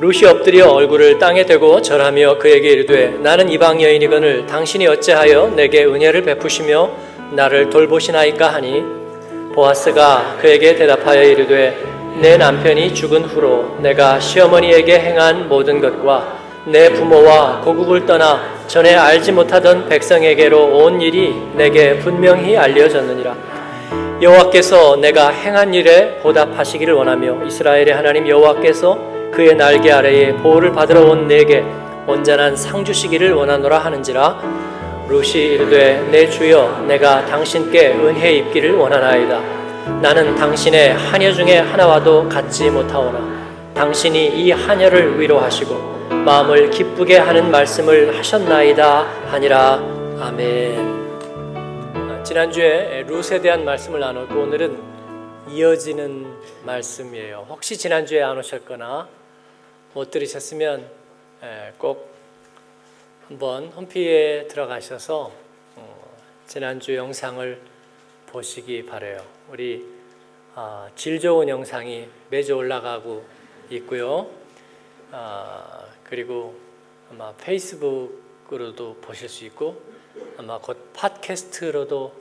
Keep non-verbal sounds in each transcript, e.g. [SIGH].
루시 엎드려 얼굴을 땅에 대고 절하며 그에게 이르되 나는 이방 여인이거늘 당신이 어찌하여 내게 은혜를 베푸시며 나를 돌보시나이까 하니? 보아스가 그에게 대답하여 이르되 내 남편이 죽은 후로 내가 시어머니에게 행한 모든 것과 내 부모와 고국을 떠나 전에 알지 못하던 백성에게로 온 일이 내게 분명히 알려졌느니라. 여호와께서 내가 행한 일에 보답하시기를 원하며 이스라엘의 하나님 여호와께서 그의 날개 아래에 보호를 받으러 온 내게 온전한 상 주시기를 원하노라 하는지라. 루시 이르되 내 주여 내가 당신께 은혜 입기를 원하나이다. 나는 당신의 하녀 중에 하나와도 같지 못하오나. 당신이 이 하녀를 위로하시고 마음을 기쁘게 하는 말씀을 하셨나이다 하니라. 아멘. 지난주에 룻에 대한 말씀을 나눴고 오늘은 이어지는 말씀이에요. 혹시 지난주에 안 오셨거나 못 들으셨으면 꼭 한번 홈피에 들어가셔서 어, 지난주 영상을 보시기 바래요. 우리 아, 질 좋은 영상이 매주 올라가고 있고요. 아, 그리고 아마 페이스북으로도 보실 수 있고 아마 곧 팟캐스트로도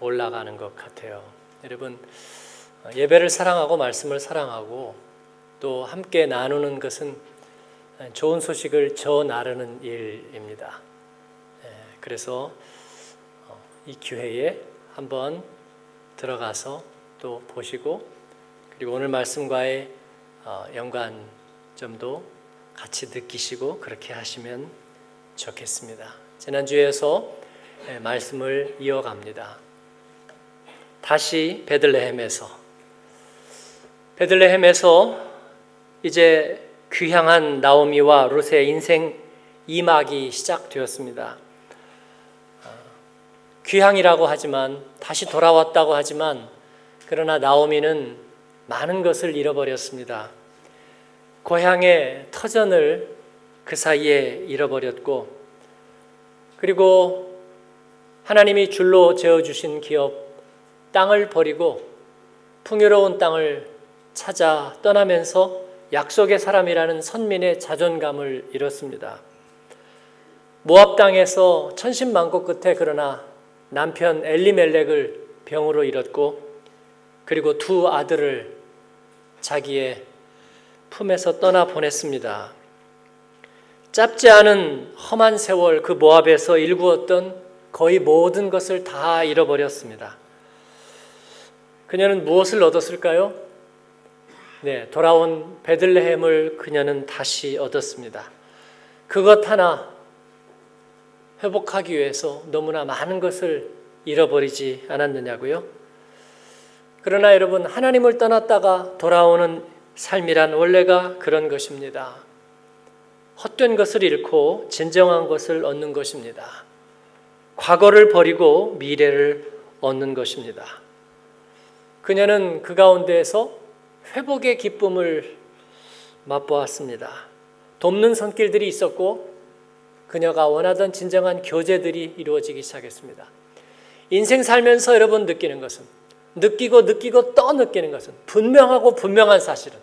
올라가는 것 같아요. 여러분 예배를 사랑하고 말씀을 사랑하고 또 함께 나누는 것은 좋은 소식을 저 나르는 일입니다. 예, 그래서 어, 이 기회에 한번 들어가서 또 보시고 그리고 오늘 말씀과의 어, 연관점도 같이 느끼시고 그렇게 하시면 좋겠습니다. 지난주에서 예, 말씀을 이어갑니다. 다시 베들레헴에서 베들레헴에서 이제 귀향한 나오미와 롯의 인생 이막이 시작되었습니다. 어, 귀향이라고 하지만 다시 돌아왔다고 하지만 그러나 나오미는 많은 것을 잃어버렸습니다. 고향의 터전을 그 사이에 잃어버렸고 그리고 하나님이 줄로 재어 주신 기업 땅을 버리고 풍요로운 땅을 찾아 떠나면서 약속의 사람이라는 선민의 자존감을 잃었습니다. 모압 땅에서 천신만고 끝에 그러나 남편 엘리멜렉을 병으로 잃었고 그리고 두 아들을 자기의 품에서 떠나 보냈습니다. 짧지 않은 험한 세월 그 모압에서 일구었던 거의 모든 것을 다 잃어버렸습니다. 그녀는 무엇을 얻었을까요? 네, 돌아온 베들레헴을 그녀는 다시 얻었습니다. 그것 하나 회복하기 위해서 너무나 많은 것을 잃어버리지 않았느냐고요? 그러나 여러분, 하나님을 떠났다가 돌아오는 삶이란 원래가 그런 것입니다. 헛된 것을 잃고 진정한 것을 얻는 것입니다. 과거를 버리고 미래를 얻는 것입니다. 그녀는 그 가운데에서 회복의 기쁨을 맛보았습니다. 돕는 손길들이 있었고 그녀가 원하던 진정한 교제들이 이루어지기 시작했습니다. 인생 살면서 여러분 느끼는 것은 느끼고 느끼고 또 느끼는 것은 분명하고 분명한 사실은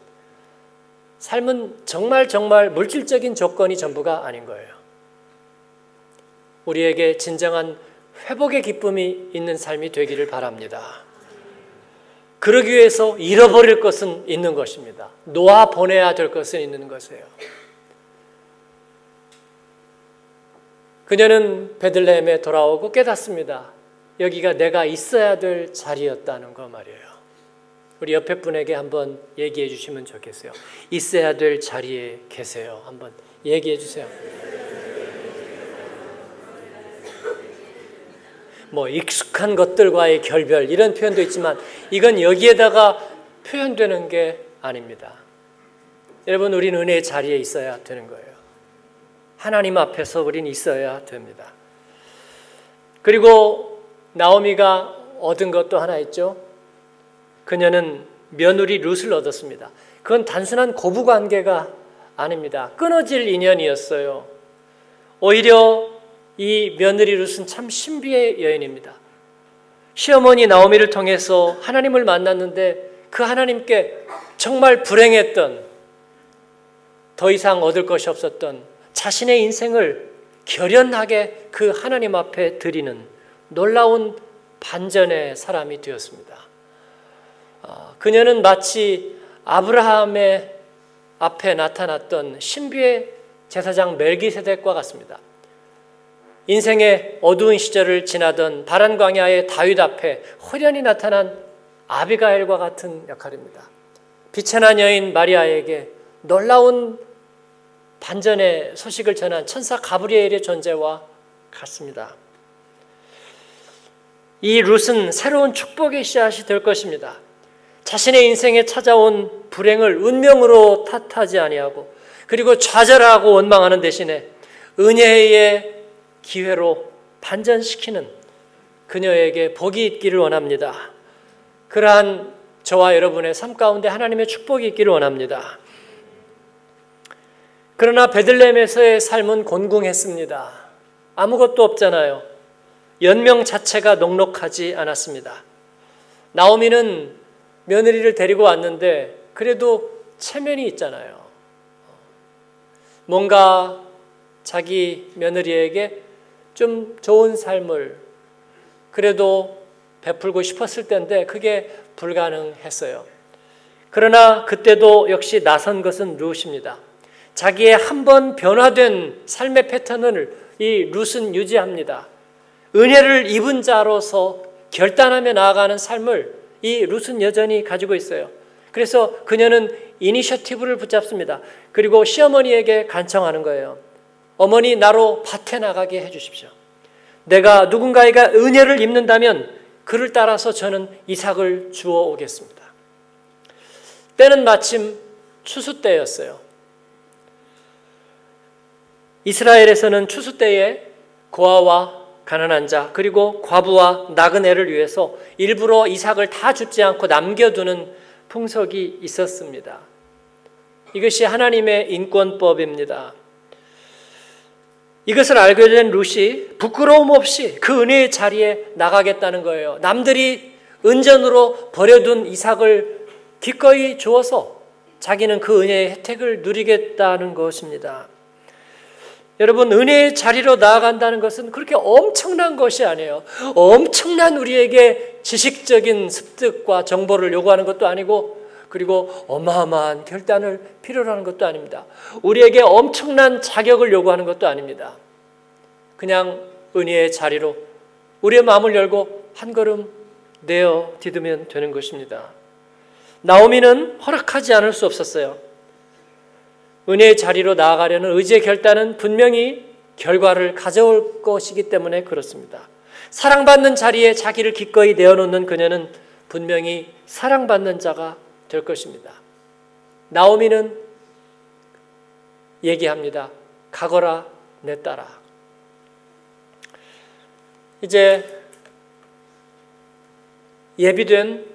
삶은 정말 정말 물질적인 조건이 전부가 아닌 거예요. 우리에게 진정한 회복의 기쁨이 있는 삶이 되기를 바랍니다. 그러기 위해서 잃어버릴 것은 있는 것입니다. 놓아 보내야 될 것은 있는 것이에요. 그녀는 베들레헴에 돌아오고 깨닫습니다. 여기가 내가 있어야 될 자리였다는 거 말이에요. 우리 옆에 분에게 한번 얘기해 주시면 좋겠어요. 있어야 될 자리에 계세요. 한번 얘기해 주세요. 뭐 익숙한 것들과의 결별 이런 표현도 있지만 이건 여기에다가 표현되는 게 아닙니다. 여러분 우리는 은혜의 자리에 있어야 되는 거예요. 하나님 앞에서 우린 있어야 됩니다. 그리고 나오미가 얻은 것도 하나 있죠. 그녀는 며느리 룻을 얻었습니다. 그건 단순한 고부 관계가 아닙니다. 끊어질 인연이었어요. 오히려 이 며느리 룻은 참 신비의 여인입니다. 시어머니 나오미를 통해서 하나님을 만났는데 그 하나님께 정말 불행했던 더 이상 얻을 것이 없었던 자신의 인생을 결연하게 그 하나님 앞에 드리는 놀라운 반전의 사람이 되었습니다. 아, 그녀는 마치 아브라함의 앞에 나타났던 신비의 제사장 멜기세덱과 같습니다. 인생의 어두운 시절을 지나던 바란 광야의 다윗 앞에 호련히 나타난 아비가엘과 같은 역할입니다. 빛의 난 여인 마리아에게 놀라운 반전의 소식을 전한 천사 가브리엘의 존재와 같습니다. 이 룻은 새로운 축복의 씨앗이 될 것입니다. 자신의 인생에 찾아온 불행을 운명으로 탓하지 아니하고 그리고 좌절하고 원망하는 대신에 은혜의 기회로 반전시키는 그녀에게 복이 있기를 원합니다. 그러한 저와 여러분의 삶 가운데 하나님의 축복이 있기를 원합니다. 그러나 베들레헴에서의 삶은 곤궁했습니다. 아무것도 없잖아요. 연명 자체가 녹록하지 않았습니다. 나오미는 며느리를 데리고 왔는데 그래도 체면이 있잖아요. 뭔가 자기 며느리에게 좀 좋은 삶을 그래도 베풀고 싶었을 때인데 그게 불가능했어요. 그러나 그때도 역시 나선 것은 룻입니다. 자기의 한 번 변화된 삶의 패턴을 이 룻은 유지합니다. 은혜를 입은 자로서 결단하며 나아가는 삶을 이 룻은 여전히 가지고 있어요. 그래서 그녀는 이니셔티브를 붙잡습니다. 그리고 시어머니에게 간청하는 거예요. 어머니 나로 밭에 나가게 해 주십시오. 내가 누군가에게 은혜를 입는다면 그를 따라서 저는 이삭을 주어 오겠습니다. 때는 마침 추수 때였어요. 이스라엘에서는 추수 때에 고아와 가난한 자 그리고 과부와 나그네를 위해서 일부러 이삭을 다 죽지 않고 남겨두는 풍속이 있었습니다. 이것이 하나님의 인권법입니다. 이것을 알게 된 룻이 부끄러움 없이 그 은혜의 자리에 나가겠다는 거예요. 남들이 은전으로 버려둔 이삭을 기꺼이 주어서 자기는 그 은혜의 혜택을 누리겠다는 것입니다. 여러분, 은혜의 자리로 나아간다는 것은 그렇게 엄청난 것이 아니에요. 엄청난 우리에게 지식적인 습득과 정보를 요구하는 것도 아니고, 그리고 어마어마한 결단을 필요로 하는 것도 아닙니다. 우리에게 엄청난 자격을 요구하는 것도 아닙니다. 그냥 은혜의 자리로 우리의 마음을 열고 한 걸음 내어 디으면 되는 것입니다. 나오미는 허락하지 않을 수 없었어요. 은혜의 자리로 나아가려는 의지의 결단은 분명히 결과를 가져올 것이기 때문에 그렇습니다. 사랑받는 자리에 자기를 기꺼이 내어놓는 그녀는 분명히 사랑받는 자가 될 것입니다. 나오미는 얘기합니다. 가거라 내 딸아. 이제 예비된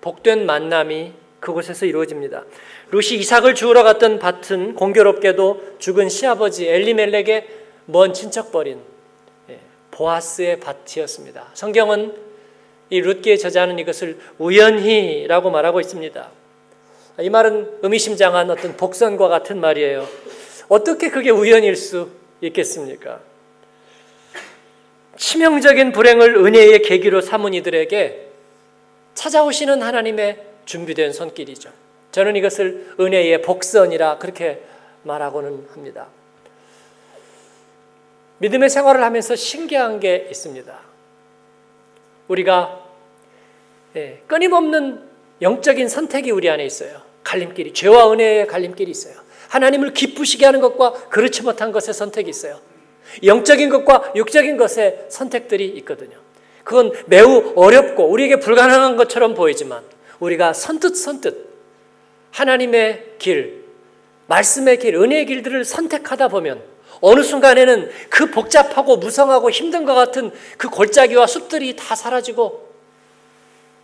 복된 만남이 그곳에서 이루어집니다. 루시 이삭을 주우러 갔던 밭은 공교롭게도 죽은 시아버지 엘리멜렉의 먼 친척벌인 예, 보아스의 밭이었습니다. 성경은 이 룻기에 저자는 이것을 우연히라고 말하고 있습니다. 이 말은 의미심장한 어떤 복선과 같은 말이에요. 어떻게 그게 우연일 수 있겠습니까? 치명적인 불행을 은혜의 계기로 삼은 이들에게 찾아오시는 하나님의 준비된 손길이죠. 저는 이것을 은혜의 복선이라 그렇게 말하고는 합니다. 믿음의 생활을 하면서 신기한 게 있습니다. 우리가 예, 끊임없는 영적인 선택이 우리 안에 있어요. 갈림길이 죄와 은혜의 갈림길이 있어요. 하나님을 기쁘시게 하는 것과 그렇지 못한 것의 선택이 있어요. 영적인 것과 육적인 것의 선택들이 있거든요. 그건 매우 어렵고 우리에게 불가능한 것처럼 보이지만 우리가 선뜻 선뜻 하나님의 길, 말씀의 길, 은혜의 길들을 선택하다 보면 어느 순간에는 그 복잡하고 무성하고 힘든 것 같은 그 골짜기와 숲들이 다 사라지고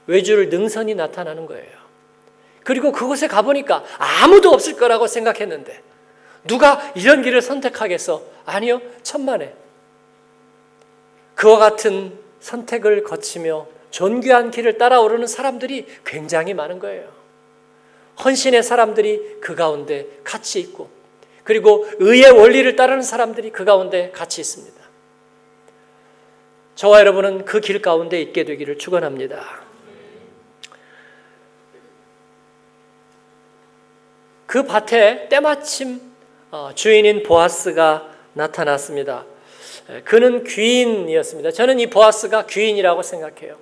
외주를 능선이 나타나는 거예요. 그리고 그곳에 가보니까 아무도 없을 거라고 생각했는데 누가 이런 길을 선택하겠어? 아니요, 천만에. 그와 같은 선택을 거치며 존귀한 길을 따라오르는 사람들이 굉장히 많은 거예요. 헌신의 사람들이 그 가운데 같이 있고 그리고 의의 원리를 따르는 사람들이 그 가운데 같이 있습니다. 저와 여러분은 그 길 가운데 있게 되기를 축원합니다. 그 밭에 때마침 어, 주인인 보아스가 나타났습니다. 그는 귀인이었습니다. 저는 이 보아스가 귀인이라고 생각해요.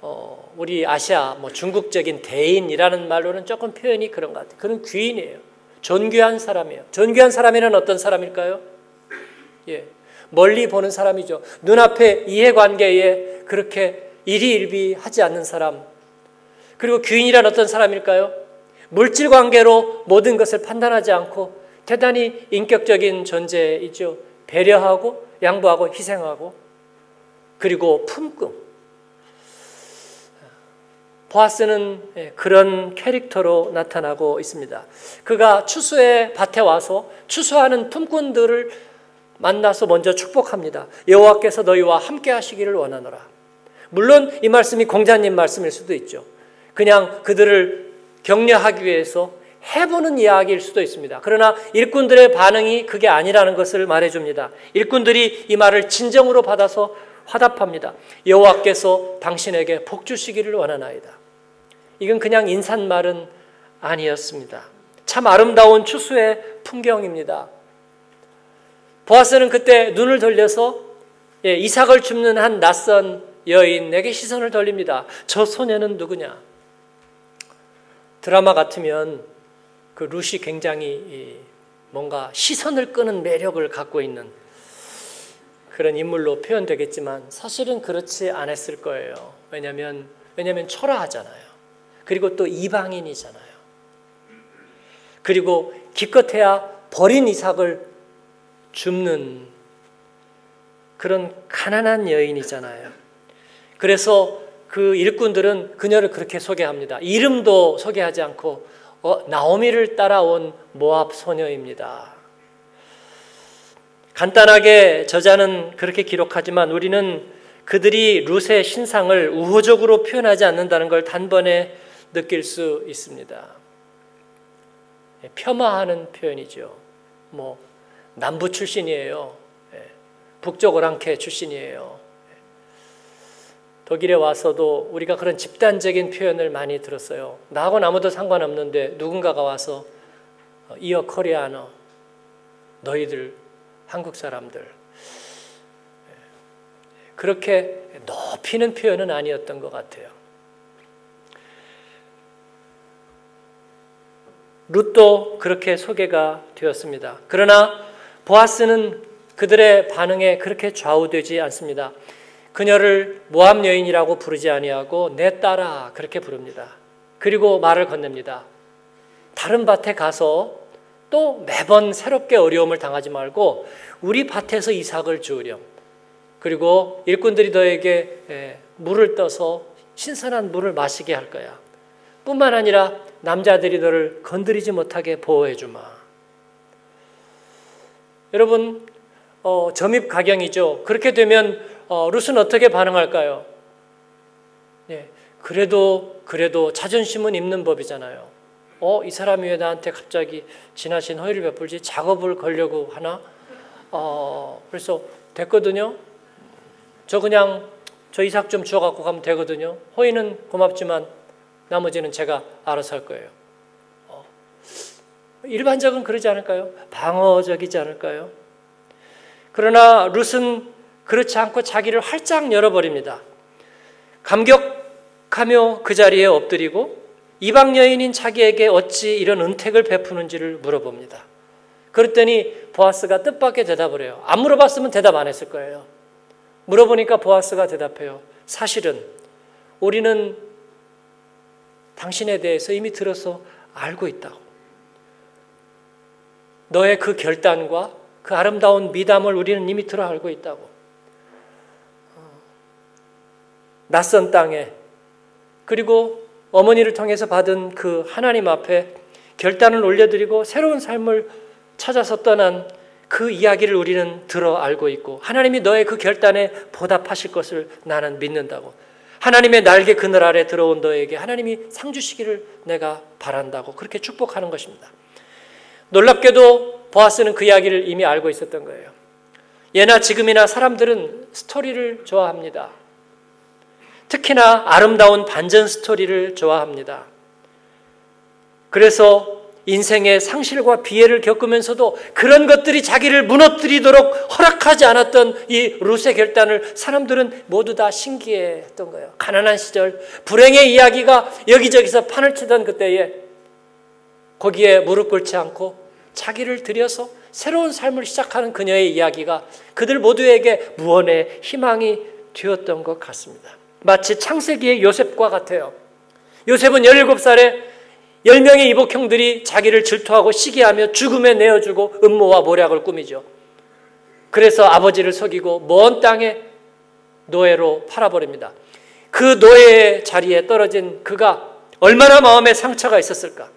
어, 우리 아시아 뭐 중국적인 대인이라는 말로는 조금 표현이 그런 것 같아요. 그는 귀인이에요. 존귀한 사람이에요. 존귀한 사람이란 어떤 사람일까요? 예. 멀리 보는 사람이죠. 눈앞에 이해관계에 그렇게 일희일비하지 않는 사람. 그리고 귀인이란 어떤 사람일까요? 물질 관계로 모든 것을 판단하지 않고 대단히 인격적인 존재이죠. 배려하고 양보하고 희생하고 그리고 품금. 보아스는 예, 그런 캐릭터로 나타나고 있습니다. 그가 추수의 밭에 와서 추수하는 품꾼들을 만나서 먼저 축복합니다. 여호와께서 너희와 함께 하시기를 원하노라. 물론 이 말씀이 공자님 말씀일 수도 있죠. 그냥 그들을 격려하기 위해서 해보는 이야기일 수도 있습니다. 그러나 일꾼들의 반응이 그게 아니라는 것을 말해줍니다. 일꾼들이 이 말을 진정으로 받아서 화답합니다. 여호와께서 당신에게 복 주시기를 원하나이다. 이건 그냥 인사말은 아니었습니다. 참 아름다운 추수의 풍경입니다. 보아스는 그때 눈을 돌려서 예, 이삭을 줍는 한 낯선 여인에게 시선을 돌립니다. 저 소녀는 누구냐? 드라마 같으면 그 루시 굉장히 뭔가 시선을 끄는 매력을 갖고 있는 그런 인물로 표현되겠지만 사실은 그렇지 않았을 거예요. 왜냐하면 왜냐하면 초라하잖아요. 그리고 또 이방인이잖아요. 그리고 기껏해야 버린 이삭을 줍는 그런 가난한 여인이잖아요. 그래서 그 일꾼들은 그녀를 그렇게 소개합니다. 이름도 소개하지 않고 어, 나오미를 따라온 모압 소녀입니다. 간단하게 저자는 그렇게 기록하지만 우리는 그들이 룻의 신상을 우호적으로 표현하지 않는다는 걸 단번에 느낄 수 있습니다. 폄하하는 표현이죠. 뭐 남부 출신이에요. 예. 북쪽 오랑캐 출신이에요. 예. 독일에 와서도 우리가 그런 집단적인 표현을 많이 들었어요. 나하고 아무도 상관없는데 누군가가 와서 어, 이어 코리아너 너희들 한국 사람들 예. 그렇게 높이는 표현은 아니었던 것 같아요. 룻도 그렇게 소개가 되었습니다. 그러나 보아스는 그들의 반응에 그렇게 좌우되지 않습니다. 그녀를 모함 여인이라고 부르지 아니하고 내 딸아 그렇게 부릅니다. 그리고 말을 건넵니다. 다른 밭에 가서 또 매번 새롭게 어려움을 당하지 말고 우리 밭에서 이삭을 주우렴. 그리고 일꾼들이 너에게 물을 떠서 신선한 물을 마시게 할 거야. 뿐만 아니라 남자들이 너를 건드리지 못하게 보호해 주마. 여러분 어, 점입 가경이죠. 그렇게 되면 어, 룻은 어떻게 반응할까요? 네, 그래도 그래도 자존심은 있는 법이잖아요. 어, 이 사람이 왜 나한테 갑자기 지나친 허위를 베풀지? 작업을 걸려고 하나? 어, 그래서 됐거든요. 저 그냥 저 이삭 좀 주워 갖고 가면 되거든요. 허위는 고맙지만 나머지는 제가 알아서 할 거예요. 어, 일반적은 그러지 않을까요? 방어적이지 않을까요? 그러나 룻은 그렇지 않고 자기를 활짝 열어버립니다. 감격하며 그 자리에 엎드리고 이방 여인인 자기에게 어찌 이런 은택을 베푸는지를 물어봅니다. 그랬더니 보아스가 뜻밖의 대답을 해요. 안 물어봤으면 대답 안 했을 거예요. 물어보니까 보아스가 대답해요. 사실은 우리는 당신에 대해서 이미 들어서 알고 있다고. 너의 그 결단과 그 아름다운 미담을 우리는 이미 들어 알고 있다고. 어. 낯선 땅에 그리고 어머니를 통해서 받은 그 하나님 앞에 결단을 올려드리고 새로운 삶을 찾아서 떠난 그 이야기를 우리는 들어 알고 있고 하나님이 너의 그 결단에 보답하실 것을 나는 믿는다고. 하나님의 날개 그늘 아래 들어온 너에게 하나님이 상 주시기를 내가 바란다고 그렇게 축복하는 것입니다. 놀랍게도 보아스는 그 이야기를 이미 알고 있었던 거예요. 예나 지금이나 사람들은 스토리를 좋아합니다. 특히나 아름다운 반전 스토리를 좋아합니다. 그래서 인생의 상실과 비애를 겪으면서도 그런 것들이 자기를 무너뜨리도록 허락하지 않았던 이 룻의 결단을 사람들은 모두 다 신기해했던 거예요. 가난한 시절, 불행의 이야기가 여기저기서 판을 치던 그때에 거기에 무릎 꿇지 않고 자기를 들여서 새로운 삶을 시작하는 그녀의 이야기가 그들 모두에게 무언의 희망이 되었던 것 같습니다. 마치 창세기의 요셉과 같아요. 요셉은 17살에 10명의 이복형들이 자기를 질투하고 시기하며 죽음에 내어주고 음모와 모략을 꾸미죠. 그래서 아버지를 속이고 먼 땅에 노예로 팔아버립니다. 그 노예의 자리에 떨어진 그가 얼마나 마음에 상처가 있었을까?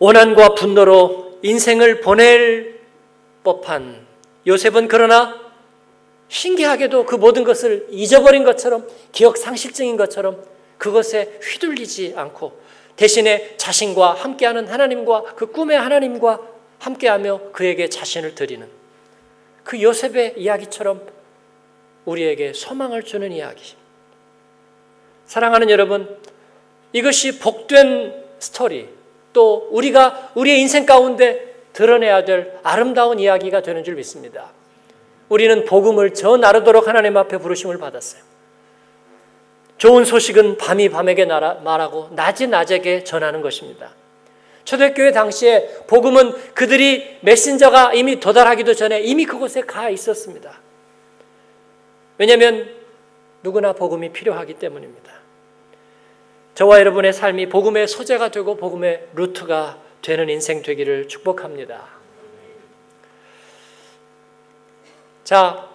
원한과 분노로 인생을 보낼 법한 요셉은 그러나 신기하게도 그 모든 것을 잊어버린 것처럼 기억 상실증인 것처럼 그것에 휘둘리지 않고 대신에 자신과 함께하는 하나님과 그 꿈의 하나님과 함께하며 그에게 자신을 드리는 그 요셉의 이야기처럼 우리에게 소망을 주는 이야기. 사랑하는 여러분, 이것이 복된 스토리, 또 우리가 우리의 인생 가운데 드러내야 될 아름다운 이야기가 되는 줄 믿습니다. 우리는 복음을 저 나르도록 하나님 앞에 부르심을 받았어요. 좋은 소식은 밤이 밤에게 말하고 낮이 낮에게 전하는 것입니다. 초대교회 당시에 복음은 그들이 메신저가 이미 도달하기도 전에 이미 그곳에 가 있었습니다. 왜냐하면 누구나 복음이 필요하기 때문입니다. 저와 여러분의 삶이 복음의 소재가 되고 복음의 루트가 되는 인생 되기를 축복합니다. 자,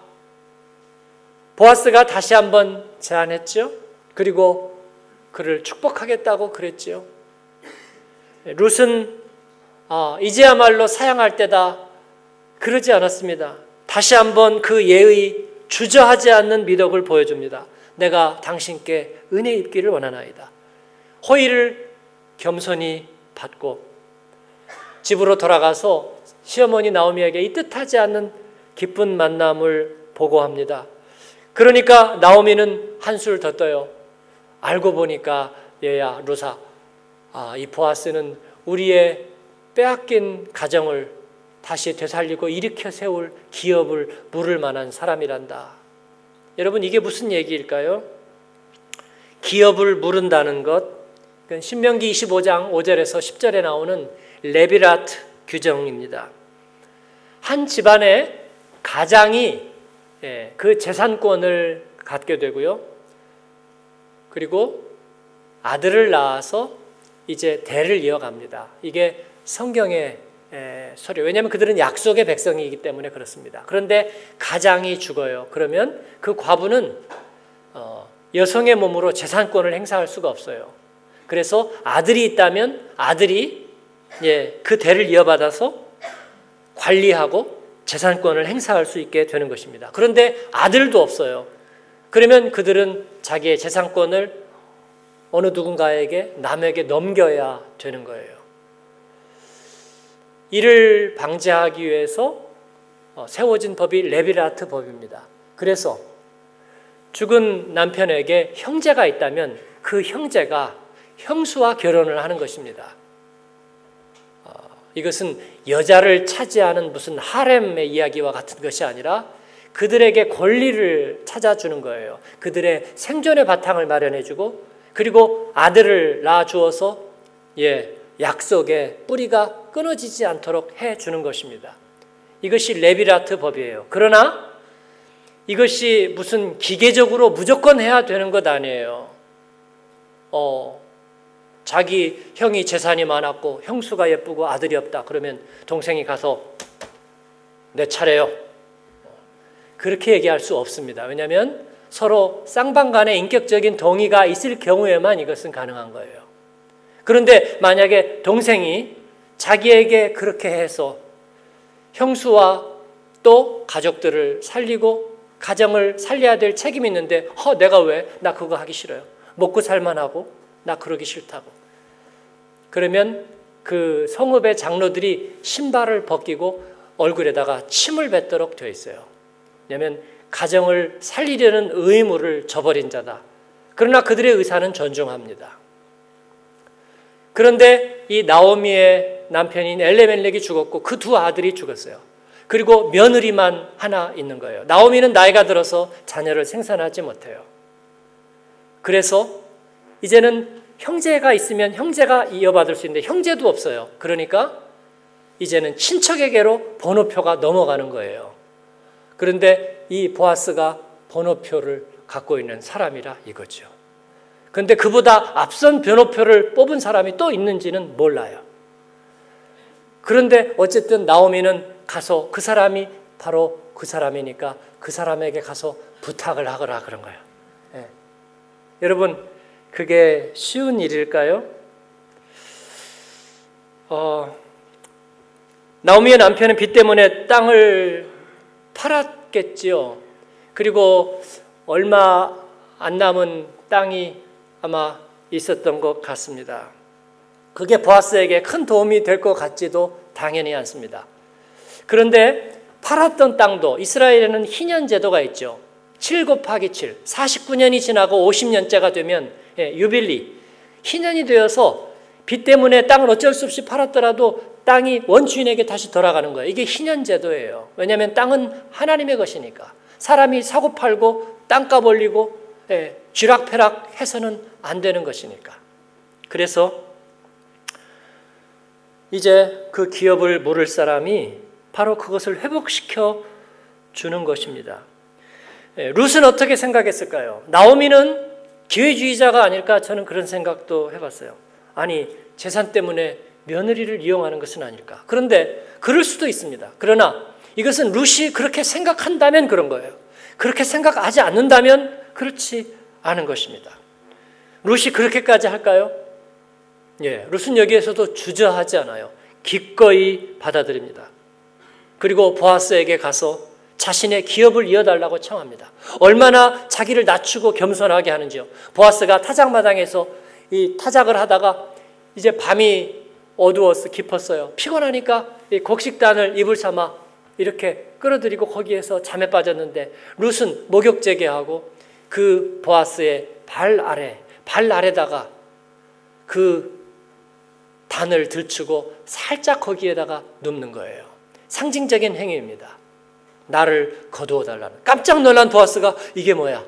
보아스가 다시 한번 제안했죠. 그리고 그를 축복하겠다고 그랬지요. 룻은 아, 이제야말로 사양할 때다 그러지 않았습니다. 다시 한번 그 예의 주저하지 않는 미덕을 보여줍니다. 내가 당신께 은혜 입기를 원하나이다. 호의를 겸손히 받고 집으로 돌아가서 시어머니 나오미에게 이 뜻하지 않는 기쁜 만남을 보고합니다. 그러니까 나오미는 한술 더 떠요. 알고 보니까 얘야 루사 아, 이 보아스는 우리의 빼앗긴 가정을 다시 되살리고 일으켜 세울 기업을 물을 만한 사람이란다. 여러분 이게 무슨 얘기일까요? 기업을 물은다는 것 신명기 25장 5절에서 10절에 나오는 레비라트 규정입니다. 한 집안의 가장이 예, 그 재산권을 갖게 되고요. 그리고 아들을 낳아서 이제 대를 이어갑니다. 이게 성경의 소리. 왜냐하면 그들은 약속의 백성이기 때문에 그렇습니다. 그런데 가장이 죽어요. 그러면 그 과부는 어, 여성의 몸으로 재산권을 행사할 수가 없어요. 그래서 아들이 있다면 아들이 예, 그 대를 이어받아서 관리하고 재산권을 행사할 수 있게 되는 것입니다. 그런데 아들도 없어요. 그러면 그들은 자기의 재산권을 어느 누군가에게 남에게 넘겨야 되는 거예요. 이를 방지하기 위해서 어, 세워진 법이 레비라트 법입니다. 그래서 죽은 남편에게 형제가 있다면 그 형제가 형수와 결혼을 하는 것입니다. 어, 이것은 여자를 차지하는 무슨 하렘의 이야기와 같은 것이 아니라 그들에게 권리를 찾아주는 거예요. 그들의 생존의 바탕을 마련해주고 그리고 아들을 낳아 주어서 예 약속의 뿌리가 끊어지지 않도록 해주는 것입니다. 이것이 레비라트 법이에요. 그러나 이것이 무슨 기계적으로 무조건 해야 되는 것 아니에요. 어, 자기 형이 재산이 많았고 형수가 예쁘고 아들이 없다. 그러면 동생이 가서 내 차례요. 그렇게 얘기할 수 없습니다. 왜냐하면 서로 쌍방 간의 인격적인 동의가 있을 경우에만 이것은 가능한 거예요. 그런데 만약에 동생이 자기에게 그렇게 해서 형수와 또 가족들을 살리고 가정을 살려야 될 책임이 있는데 허 내가 왜 나 그거 하기 싫어요. 먹고 살만하고 나 그러기 싫다고. 그러면 그 성읍의 장로들이 신발을 벗기고 얼굴에다가 침을 뱉도록 되어 있어요. 왜냐하면 가정을 살리려는 의무를 저버린 자다. 그러나 그들의 의사는 존중합니다. 그런데 이 나오미의 남편인 엘레멜렉이 죽었고 그 두 아들이 죽었어요. 그리고 며느리만 하나 있는 거예요. 나오미는 나이가 들어서 자녀를 생산하지 못해요. 그래서 이제는 형제가 있으면 형제가 이어받을 수 있는데 형제도 없어요. 그러니까 이제는 친척에게로 번호표가 넘어가는 거예요. 그런데 이 보아스가 번호표를 갖고 있는 사람이라 이거죠. 그런데 그보다 앞선 번호표를 뽑은 사람이 또 있는지는 몰라요. 그런데 어쨌든 나오미는 가서 그 사람이 바로 그 사람이니까 그 사람에게 가서 부탁을 하거라 그런 거예요. 예. 여러분 그게 쉬운 일일까요? 어, 나오미의 남편은 빚 때문에 땅을 팔았겠지요. 그리고 얼마 안 남은 땅이 아마 있었던 것 같습니다. 그게 보아스에게 큰 도움이 될 것 같지도 당연히 않습니다. 그런데 팔았던 땅도 이스라엘에는 희년 제도가 있죠. 7 곱하기 7, 49년이 지나고 50년째가 되면 예, 유빌리, 희년이 되어서 빚 때문에 땅을 어쩔 수 없이 팔았더라도 땅이 원주인에게 다시 돌아가는 거예요. 이게 희년 제도예요. 왜냐하면 땅은 하나님의 것이니까. 사람이 사고 팔고 땅값 올리고 예, 쥐락펴락 해서는 안 되는 것이니까. 그래서 이제 그 기업을 모를 사람이 바로 그것을 회복시켜 주는 것입니다. 예, 룻은 어떻게 생각했을까요? 나오미는 기회주의자가 아닐까 저는 그런 생각도 해봤어요. 아니 재산 때문에 며느리를 이용하는 것은 아닐까. 그런데 그럴 수도 있습니다. 그러나 이것은 룻이 그렇게 생각한다면 그런 거예요. 그렇게 생각하지 않는다면 그렇지 않은 것입니다. 룻이 그렇게까지 할까요? 예, 룻은 여기에서도 주저하지 않아요. 기꺼이 받아들입니다. 그리고 보아스에게 가서 자신의 기업을 이어달라고 청합니다. 얼마나 자기를 낮추고 겸손하게 하는지요. 보아스가 타작마당에서 이 타작을 하다가 이제 밤이 어두웠어 깊었어요. 피곤하니까 이 곡식단을 입을 삼아 이렇게 끌어들이고 거기에서 잠에 빠졌는데 룻은 목욕 재개하고 그 보아스의 발 아래 발 아래다가 그 단을 들추고 살짝 거기에다가 눕는 거예요. 상징적인 행위입니다. 나를 거두어 달라는. 깜짝 놀란 보아스가 이게 뭐야?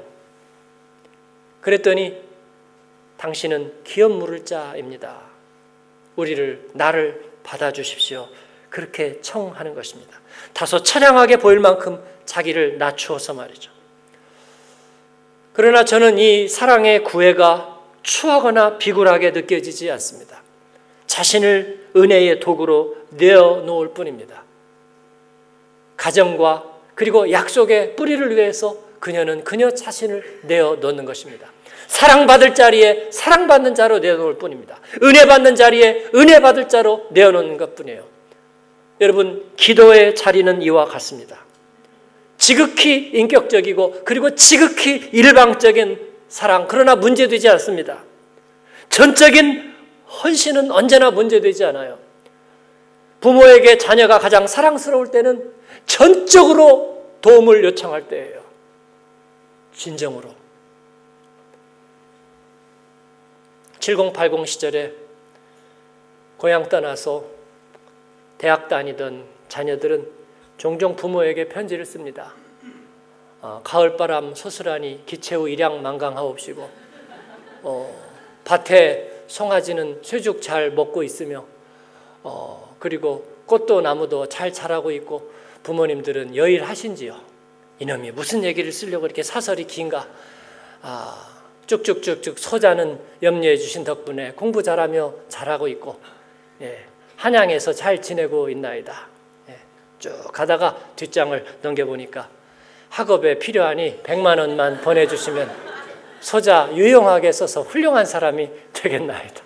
그랬더니 당신은 기업 물을 자입니다. 우리를 나를 받아 주십시오. 그렇게 청하는 것입니다. 다소 처량하게 보일 만큼 자기를 낮추어서 말이죠. 그러나 저는 이 사랑의 구애가 추하거나 비굴하게 느껴지지 않습니다. 자신을 은혜의 도구로 내어 놓을 뿐입니다. 가정과 그리고 약속의 뿌리를 위해서 그녀는 그녀 자신을 내어 놓는 것입니다. 사랑받을 자리에 사랑받는 자로 내어놓을 뿐입니다. 은혜 받는 자리에 은혜 받을 자로 내어놓는 것 뿐이에요. 여러분, 기도의 자리는 이와 같습니다. 지극히 인격적이고 그리고 지극히 일방적인 사랑, 그러나 문제되지 않습니다. 전적인 헌신은 언제나 문제되지 않아요. 부모에게 자녀가 가장 사랑스러울 때는 전적으로 도움을 요청할 때예요. 진정으로. 7080 시절에 고향 떠나서 대학 다니던 자녀들은 종종 부모에게 편지를 씁니다. 어, 가을바람 소스라니 기체후 일양 만강하옵시고 어, 밭에 송아지는 쇠죽 잘 먹고 있으며 어, 그리고 꽃도 나무도 잘 자라고 있고 부모님들은 여일하신지요? 이놈이 무슨 얘기를 쓰려고 이렇게 사설이 긴가? 아, 쭉쭉쭉쭉 소자는 염려해 주신 덕분에 공부 잘하며 잘하고 있고 예, 한양에서 잘 지내고 있나이다. 예, 쭉 가다가 뒷장을 넘겨보니까 학업에 필요하니 100만 원만 보내주시면 소자 유용하게 써서 훌륭한 사람이 되겠나이다.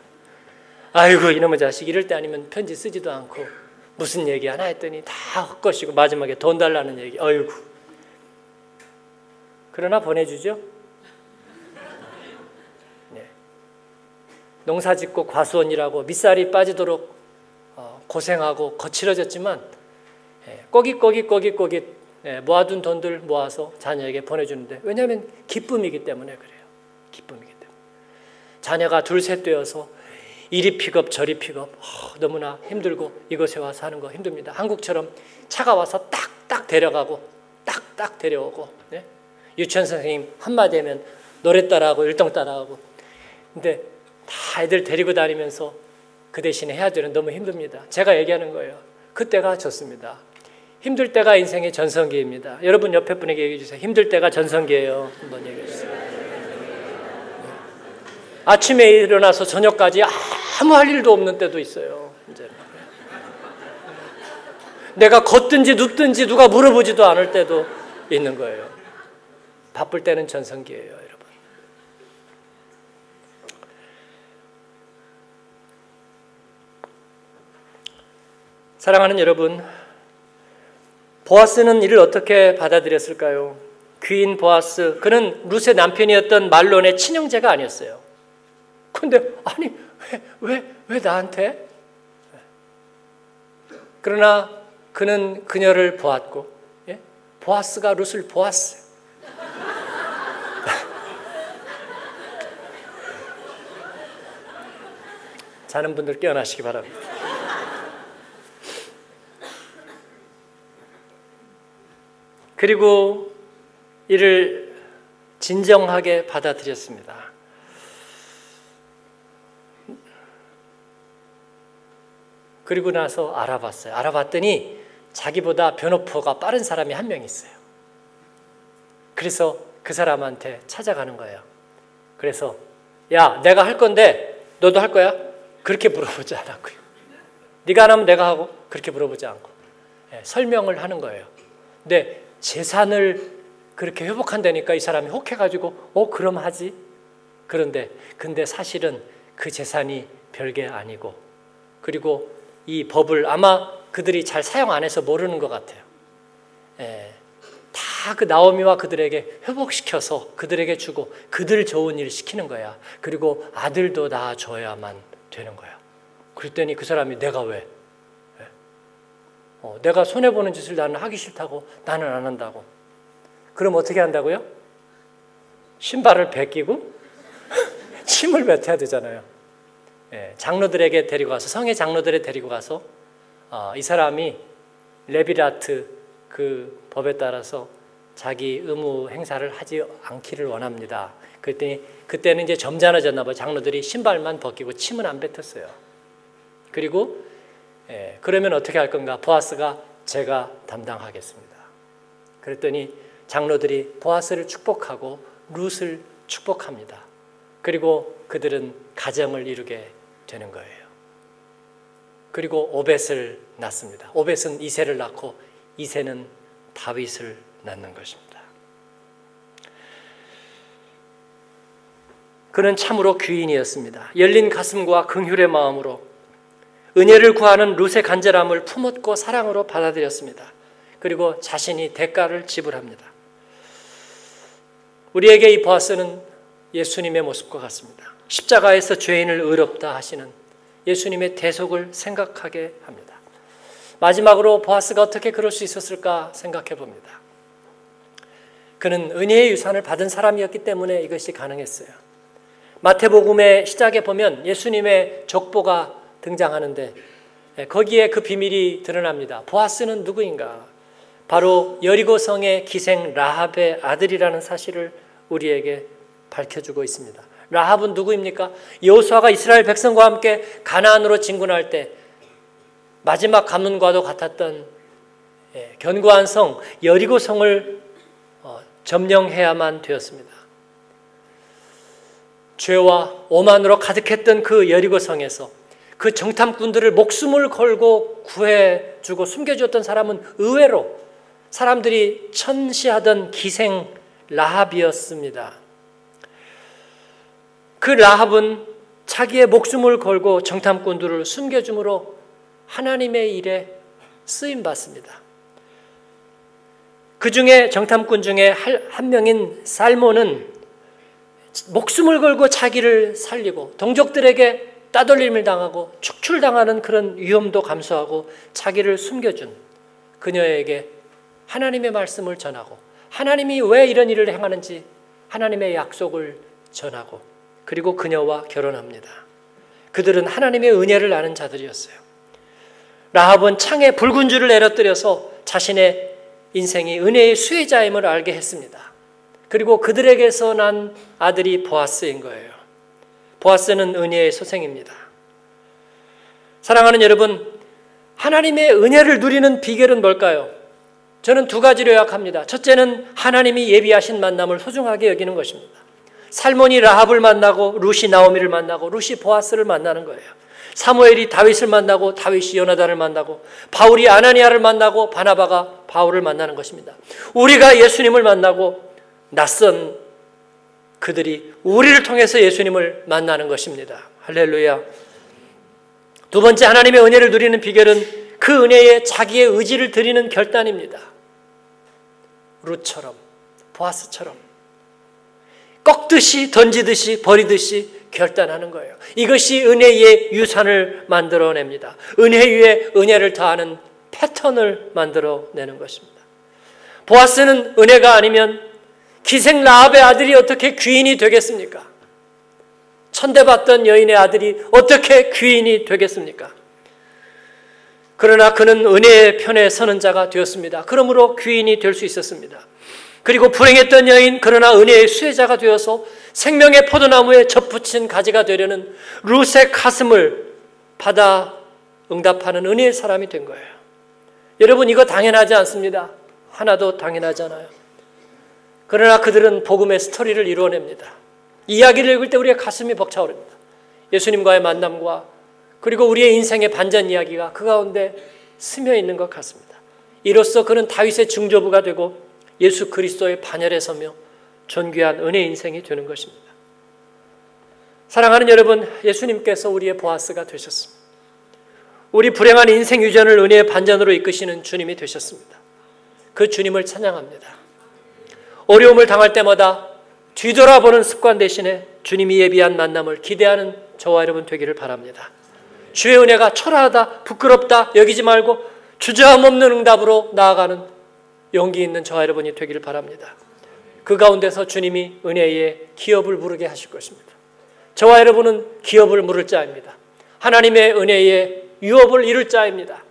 아이고 이놈의 자식 이럴 때 아니면 편지 쓰지도 않고 무슨 얘기 하나 했더니 다 헛것이고 마지막에 돈 달라는 얘기. 어이구. 그러나 보내주죠. 네. 농사 짓고 과수원이라고 밑살이 빠지도록 고생하고 거칠어졌지만 예, 꼬깃꼬깃 꼬깃꼬깃 예, 모아둔 돈들 모아서 자녀에게 보내주는데 왜냐하면 기쁨이기 때문에 그래요. 기쁨이기 때문에 자녀가 둘 셋 되어서 이리 픽업 저리 픽업 어, 너무나 힘들고 이곳에 와서 하는 거 힘듭니다. 한국처럼 차가 와서 딱딱 데려가고 딱딱 데려오고 네? 유치원 선생님 한마디 하면 노래 따라하고 일동 따라하고 근데 다 애들 데리고 다니면서 그 대신에 해야 되는 너무 힘듭니다. 제가 얘기하는 거예요. 그때가 좋습니다. 힘들 때가 인생의 전성기입니다. 여러분 옆에 분에게 얘기해 주세요. 힘들 때가 전성기예요. 한번 얘기해 주세요. 아침에 일어나서 저녁까지 아무 할 일도 없는 때도 있어요. 이제 내가 걷든지 눕든지 누가 물어보지도 않을 때도 있는 거예요. 바쁠 때는 전성기예요, 여러분. 사랑하는 여러분, 보아스는 이를 어떻게 받아들였을까요? 귀인 보아스, 그는 룻의 남편이었던 말론의 친형제가 아니었어요. 근데 아니 왜 왜 왜 나한테? 그러나 그는 그녀를 보았고 예? 보아스가 룻을 보았어요. [LAUGHS] 자는 분들 깨어나시기 바랍니다. 그리고 이를 진정하게 받아들였습니다. 그리고 나서 알아봤어요. 알아봤더니 자기보다 변호퍼가 빠른 사람이 한 명 있어요. 그래서 그 사람한테 찾아가는 거예요. 그래서 야, 내가 할 건데 너도 할 거야? 그렇게 물어보지 않았고요. 네가 안 하면 내가 하고 그렇게 물어보지 않고 네, 설명을 하는 거예요. 근데 재산을 그렇게 회복한다니까 이 사람이 혹해가지고 어 그럼 하지. 그런데 근데 사실은 그 재산이 별게 아니고 그리고 이 법을 아마 그들이 잘 사용 안 해서 모르는 것 같아요. 예, 다그 나오미와 그들에게 회복시켜서 그들에게 주고 그들 좋은 일 시키는 거야. 그리고 아들도 낳아줘야만 되는 거야. 그랬더니 그 사람이 내가 왜? 예? 어, 내가 손해 보는 짓을 나는 하기 싫다고 나는 안 한다고. 그럼 어떻게 한다고요? 신발을 벗기고 [LAUGHS] 침을 뱉어야 되잖아요. 예, 장로들에게 데리고 가서 성의 장로들에 데리고 가서 어, 이 사람이 레비라트 그 법에 따라서 자기 의무 행사를 하지 않기를 원합니다. 그랬더니 그때는 이제 점잖아졌나 봐요. 장로들이 신발만 벗기고 침은 안 뱉었어요. 그리고 예, 그러면 어떻게 할 건가? 보아스가 제가 담당하겠습니다. 그랬더니 장로들이 보아스를 축복하고 룻을 축복합니다. 그리고 그들은 가정을 이루게 되는 거예요. 그리고 오벳을 낳습니다. 오벳은 이세를 낳고 이세는 다윗을 낳는 것입니다. 그는 참으로 귀인이었습니다. 열린 가슴과 긍휼의 마음으로 은혜를 구하는 룻의 간절함을 품었고 사랑으로 받아들였습니다. 그리고 자신이 대가를 지불합니다. 우리에게 이 보아스는 예수님의 모습과 같습니다. 십자가에서 죄인을 의롭다 하시는 예수님의 대속을 생각하게 합니다. 마지막으로 보아스가 어떻게 그럴 수 있었을까 생각해 봅니다. 그는 은혜의 유산을 받은 사람이었기 때문에 이것이 가능했어요. 마태복음의 시작에 보면 예수님의 족보가 등장하는데 거기에 그 비밀이 드러납니다. 보아스는 누구인가? 바로 여리고 성의 기생 라합의 아들이라는 사실을 우리에게 밝혀주고 있습니다. 라합은 누구입니까? 여호수아가 이스라엘 백성과 함께 가나안으로 진군할 때 마지막 가문과도 같았던 예, 견고한 성 여리고 성을 어, 점령해야만 되었습니다. 죄와 오만으로 가득했던 그 여리고 성에서 그 정탐꾼들을 목숨을 걸고 구해주고 숨겨주었던 사람은 의외로 사람들이 천시하던 기생 라합이었습니다. 그 라합은 자기의 목숨을 걸고 정탐꾼들을 숨겨줌으로 하나님의 일에 쓰임 받습니다. 그 중에 정탐꾼 중에 한 명인 살모는 목숨을 걸고 자기를 살리고 동족들에게 따돌림을 당하고 축출당하는 그런 위험도 감수하고 자기를 숨겨준 그녀에게 하나님의 말씀을 전하고 하나님이 왜 이런 일을 행하는지 하나님의 약속을 전하고 그리고 그녀와 결혼합니다. 그들은 하나님의 은혜를 아는 자들이었어요. 라합은 창에 붉은 줄을 내려뜨려서 자신의 인생이 은혜의 수혜자임을 알게 했습니다. 그리고 그들에게서 난 아들이 보아스인 거예요. 보아스는 은혜의 소생입니다. 사랑하는 여러분, 하나님의 은혜를 누리는 비결은 뭘까요? 저는 두 가지로 요약합니다. 첫째는 하나님이 예비하신 만남을 소중하게 여기는 것입니다. 살몬이 라합을 만나고 루시 나오미를 만나고 루시 보아스를 만나는 거예요. 사무엘이 다윗을 만나고 다윗이 요나단을 만나고 바울이 아나니아를 만나고 바나바가 바울을 만나는 것입니다. 우리가 예수님을 만나고 낯선 그들이 우리를 통해서 예수님을 만나는 것입니다. 할렐루야. 두 번째 하나님의 은혜를 누리는 비결은 그 은혜에 자기의 의지를 드리는 결단입니다. 루처럼, 보아스처럼 꺾듯이 던지듯이 버리듯이 결단하는 거예요. 이것이 은혜의 유산을 만들어냅니다. 은혜 위에 은혜를 더하는 패턴을 만들어내는 것입니다. 보아스는 은혜가 아니면 기생 라합의 아들이 어떻게 귀인이 되겠습니까? 천대받던 여인의 아들이 어떻게 귀인이 되겠습니까? 그러나 그는 은혜의 편에 서는 자가 되었습니다. 그러므로 귀인이 될 수 있었습니다. 그리고 불행했던 여인 그러나 은혜의 수혜자가 되어서 생명의 포도나무에 접붙인 가지가 되려는 룻의 가슴을 받아 응답하는 은혜의 사람이 된 거예요. 여러분 이거 당연하지 않습니다. 하나도 당연하지 않아요. 그러나 그들은 복음의 스토리를 이루어냅니다. 이야기를 읽을 때 우리의 가슴이 벅차오릅니다. 예수님과의 만남과 그리고 우리의 인생의 반전 이야기가 그 가운데 스며 있는 것 같습니다. 이로써 그는 다윗의 중조부가 되고 예수 그리스도의 반열에 서며 존귀한 은혜 인생이 되는 것입니다. 사랑하는 여러분, 예수님께서 우리의 보아스가 되셨습니다. 우리 불행한 인생 유전을 은혜의 반전으로 이끄시는 주님이 되셨습니다. 그 주님을 찬양합니다. 어려움을 당할 때마다 뒤돌아보는 습관 대신에 주님이 예비한 만남을 기대하는 저와 여러분 되기를 바랍니다. 주의 은혜가 초라하다, 부끄럽다 여기지 말고 주저함 없는 응답으로 나아가는 용기 있는 저와 여러분이 되기를 바랍니다. 그 가운데서 주님이 은혜의 기업을 부르게 하실 것입니다. 저와 여러분은 기업을 물을 자입니다. 하나님의 은혜의 유업을 이룰 자입니다.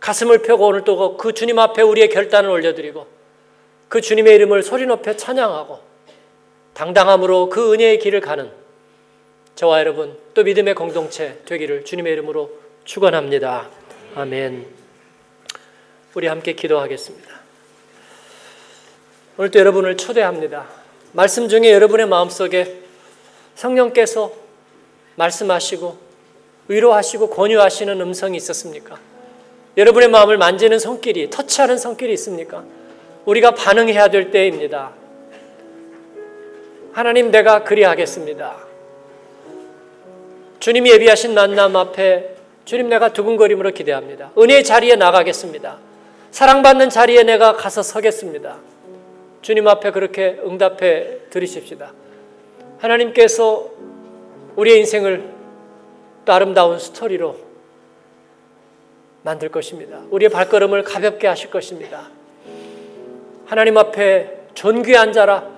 가슴을 펴고 오늘 또 그 주님 앞에 우리의 결단을 올려드리고 그 주님의 이름을 소리 높여 찬양하고 당당함으로 그 은혜의 길을 가는 저와 여러분 또 믿음의 공동체 되기를 주님의 이름으로 축원합니다. 아멘. 우리 함께 기도하겠습니다. 오늘 또 여러분을 초대합니다. 말씀 중에 여러분의 마음속에 성령께서 말씀하시고 위로하시고 권유하시는 음성이 있었습니까? 여러분의 마음을 만지는 손길이 터치하는 손길이 있습니까? 우리가 반응해야 될 때입니다. 하나님 내가 그리하겠습니다. 주님이 예비하신 만남 앞에 주님 내가 두근거림으로 기대합니다. 은혜의 자리에 나가겠습니다. 사랑받는 자리에 내가 가서 서겠습니다. 주님 앞에 그렇게 응답해 드리십시다. 하나님께서 우리의 인생을 또 아름다운 스토리로 만들 것입니다. 우리의 발걸음을 가볍게 하실 것입니다. 하나님 앞에 존귀한 자라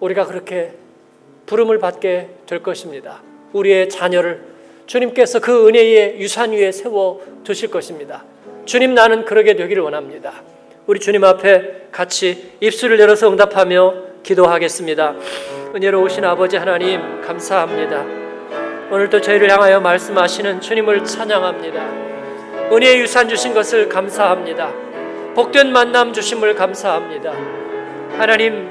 우리가 그렇게 부름을 받게 될 것입니다. 우리의 자녀를 주님께서 그 은혜의 유산 위에 세워 두실 것입니다. 주님 나는 그러게 되기를 원합니다. 우리 주님 앞에 같이 입술을 열어서 응답하며 기도하겠습니다. 은혜로우신 아버지 하나님 감사합니다. 오늘도 저희를 향하여 말씀하시는 주님을 찬양합니다. 은혜의 유산 주신 것을 감사합니다. 복된 만남 주심을 감사합니다. 하나님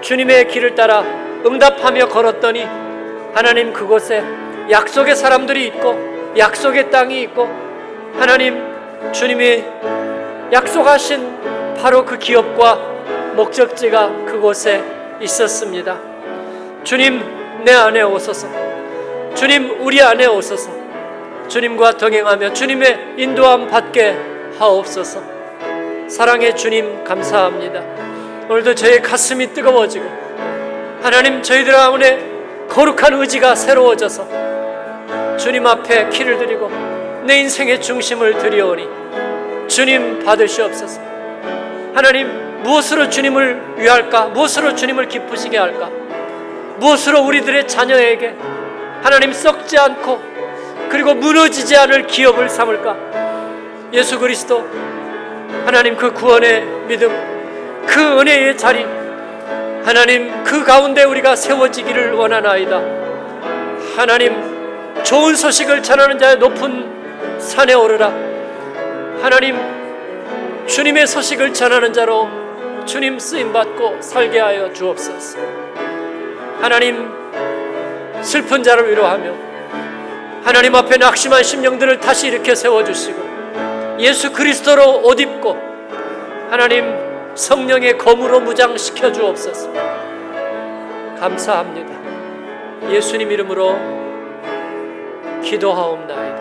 주님의 길을 따라 응답하며 걸었더니 하나님 그곳에 약속의 사람들이 있고 약속의 땅이 있고 하나님 주님이 약속하신 바로 그 기업과 목적지가 그곳에 있었습니다. 주님 내 안에 오소서. 주님 우리 안에 오소서. 주님과 동행하며 주님의 인도함 받게 하옵소서. 사랑의 주님 감사합니다. 오늘도 저의 가슴이 뜨거워지고 하나님 저희들 가운데 거룩한 의지가 새로워져서 주님 앞에 키를 드리고 내 인생의 중심을 드리오니 주님 받으시옵소서. 하나님 무엇으로 주님을 위할까? 무엇으로 주님을 기쁘시게 할까? 무엇으로 우리들의 자녀에게 하나님 썩지 않고 그리고 무너지지 않을 기업을 삼을까? 예수 그리스도 하나님 그 구원의 믿음 그 은혜의 자리 하나님 그 가운데 우리가 세워지기를 원하나이다. 하나님 좋은 소식을 전하는 자의 높은 산에 오르라. 하나님 주님의 소식을 전하는 자로 주님 쓰임 받고 살게 하여 주옵소서. 하나님 슬픈 자를 위로하며 하나님 앞에 낙심한 심령들을 다시 일으켜 세워 주시고 예수 그리스도로 옷 입고 하나님 성령의 검으로 무장시켜 주옵소서. 감사합니다. 예수님 이름으로 기도하옵나이다.